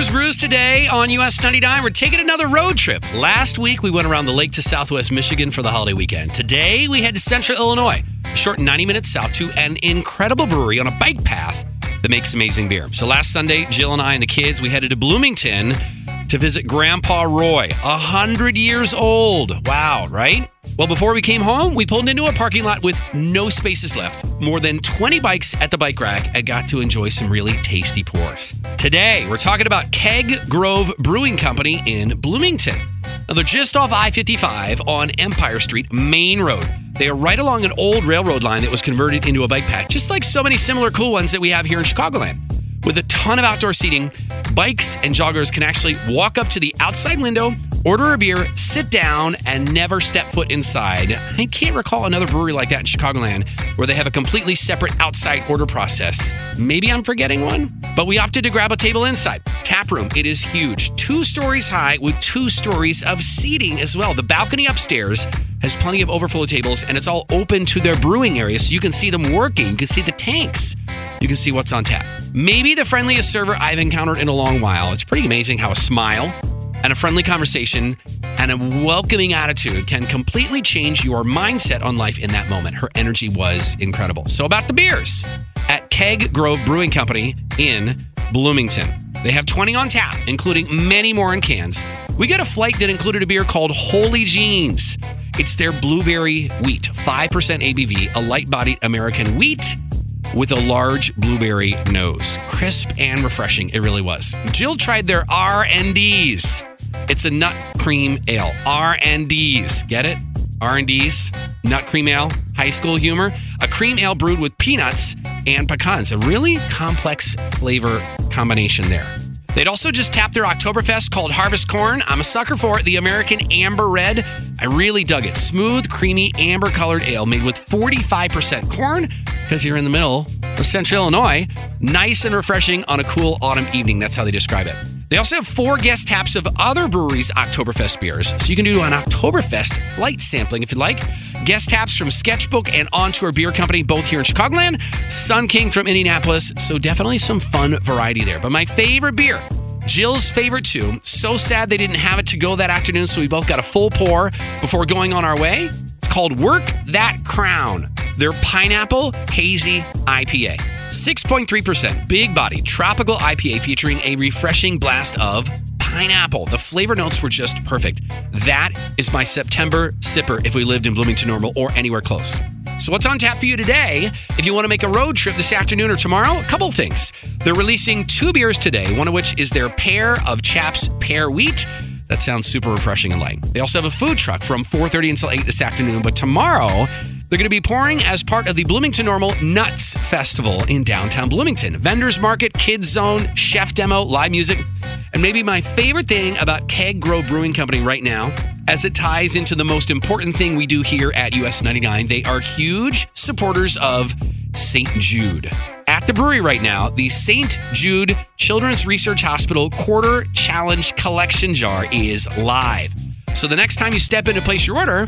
For Brews today on US 99, we're taking another road trip. Last week, we went around the lake to southwest Michigan for the holiday weekend. Today, we head to central Illinois, a short 90 minutes south to an incredible brewery on a bike path that makes amazing beer. So last Sunday, Jill and I and the kids, we headed to Bloomington to visit Grandpa Roy, 100 years old. Wow, right? Well, before we came home, we pulled into a parking lot with no spaces left. More than 20 bikes at the bike rack. and got to enjoy some really tasty pours. Today, we're talking about Keg Grove Brewing Company in Bloomington. Now, they're just off I 55 on Empire Street, Main Road. They are right along an old railroad line that was converted into a bike path, just like so many similar cool ones that we have here in Chicagoland. With a ton of outdoor seating, bikes and joggers can actually walk up to the outside window, order a beer, sit down, and never step foot inside. I can't recall another brewery like that in Chicagoland where they have a completely separate outside order process. Maybe I'm forgetting one, but we opted to grab a table inside. Tap room, it is huge, two stories high with two stories of seating as well. The balcony upstairs has plenty of overflow tables and it's all open to their brewing area so you can see them working. You can see the tanks. You can see what's on tap. Maybe the friendliest server I've encountered in a long while. It's pretty amazing how a smile and a friendly conversation and a welcoming attitude can completely change your mindset on life in that moment. Her energy was incredible. So, about the beers at Keg Grove Brewing Company in Bloomington. They have 20 on tap, including many more in cans. We got a flight that included a beer called Holy Jeans. It's their blueberry wheat, 5% ABV, a light bodied American wheat with a large blueberry nose. Crisp and refreshing, it really was. Jill tried their R&Ds. It's a nut cream ale. R&Ds. Get it? R&Ds, nut cream ale, high school humor. A cream ale brewed with peanuts and pecans. A really complex flavor combination there. They'd also just tapped their Oktoberfest called Harvest Corn. I'm a sucker for it. The American Amber Red. I really dug it. Smooth, creamy, amber colored ale made with 45% corn because you're in the middle of central Illinois. Nice and refreshing on a cool autumn evening. That's how they describe it. They also have four guest taps of other breweries' Oktoberfest beers, so you can do an Oktoberfest flight sampling if you'd like. Guest taps from Sketchbook and On Tour Beer Company, both here in Chicagoland. Sun King from Indianapolis, so definitely some fun variety there. But my favorite beer, Jill's favorite too. So sad they didn't have it to go that afternoon, so we both got a full pour before going on our way. It's called Work That Crown. Their pineapple hazy IPA. 6.3% big body tropical IPA featuring a refreshing blast of pineapple. The flavor notes were just perfect. That is my September sipper if we lived in Bloomington Normal or anywhere close. So, what's on tap for you today? If you want to make a road trip this afternoon or tomorrow, a couple things. They're releasing two beers today, one of which is their pair of Chaps Pear Wheat. That sounds super refreshing and light. They also have a food truck from 4:30 until 8 this afternoon, but tomorrow they're going to be pouring as part of the Bloomington Normal Nuts Festival in downtown Bloomington. Vendors market, kids zone, chef demo, live music, and maybe my favorite thing about Keg Grove Brewing Company right now as it ties into the most important thing we do here at US 99. They are huge supporters of St. Jude. At the brewery right now, the St. Jude Children's Research Hospital Quarter Challenge Collection Jar is live. So the next time you step in to place your order,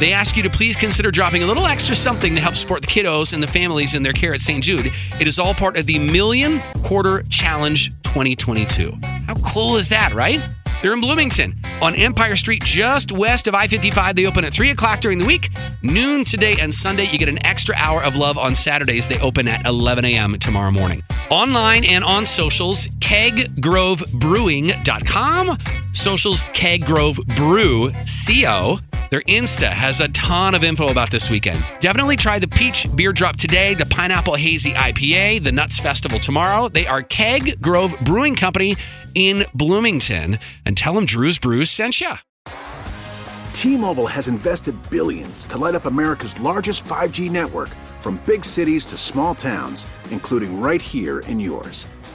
they ask you to please consider dropping a little extra something to help support the kiddos and the families in their care at St. Jude. It is all part of the Million Quarter Challenge 2022. How cool is that, right? They're in Bloomington on Empire Street, just west of I 55. They open at 3 o'clock during the week, noon today and Sunday. You get an extra hour of love on Saturdays. They open at 11 a.m. tomorrow morning. Online and on socials, keggrovebrewing.com. Socials, Keg Grove Brew, CO. Their Insta has a ton of info about this weekend. Definitely try the Peach Beer Drop today, the Pineapple Hazy IPA, the Nuts Festival tomorrow. They are Keg Grove Brewing Company in Bloomington. And tell them Drew's Brews sent you. T-Mobile has invested billions to light up America's largest 5G network from big cities to small towns, including right here in yours.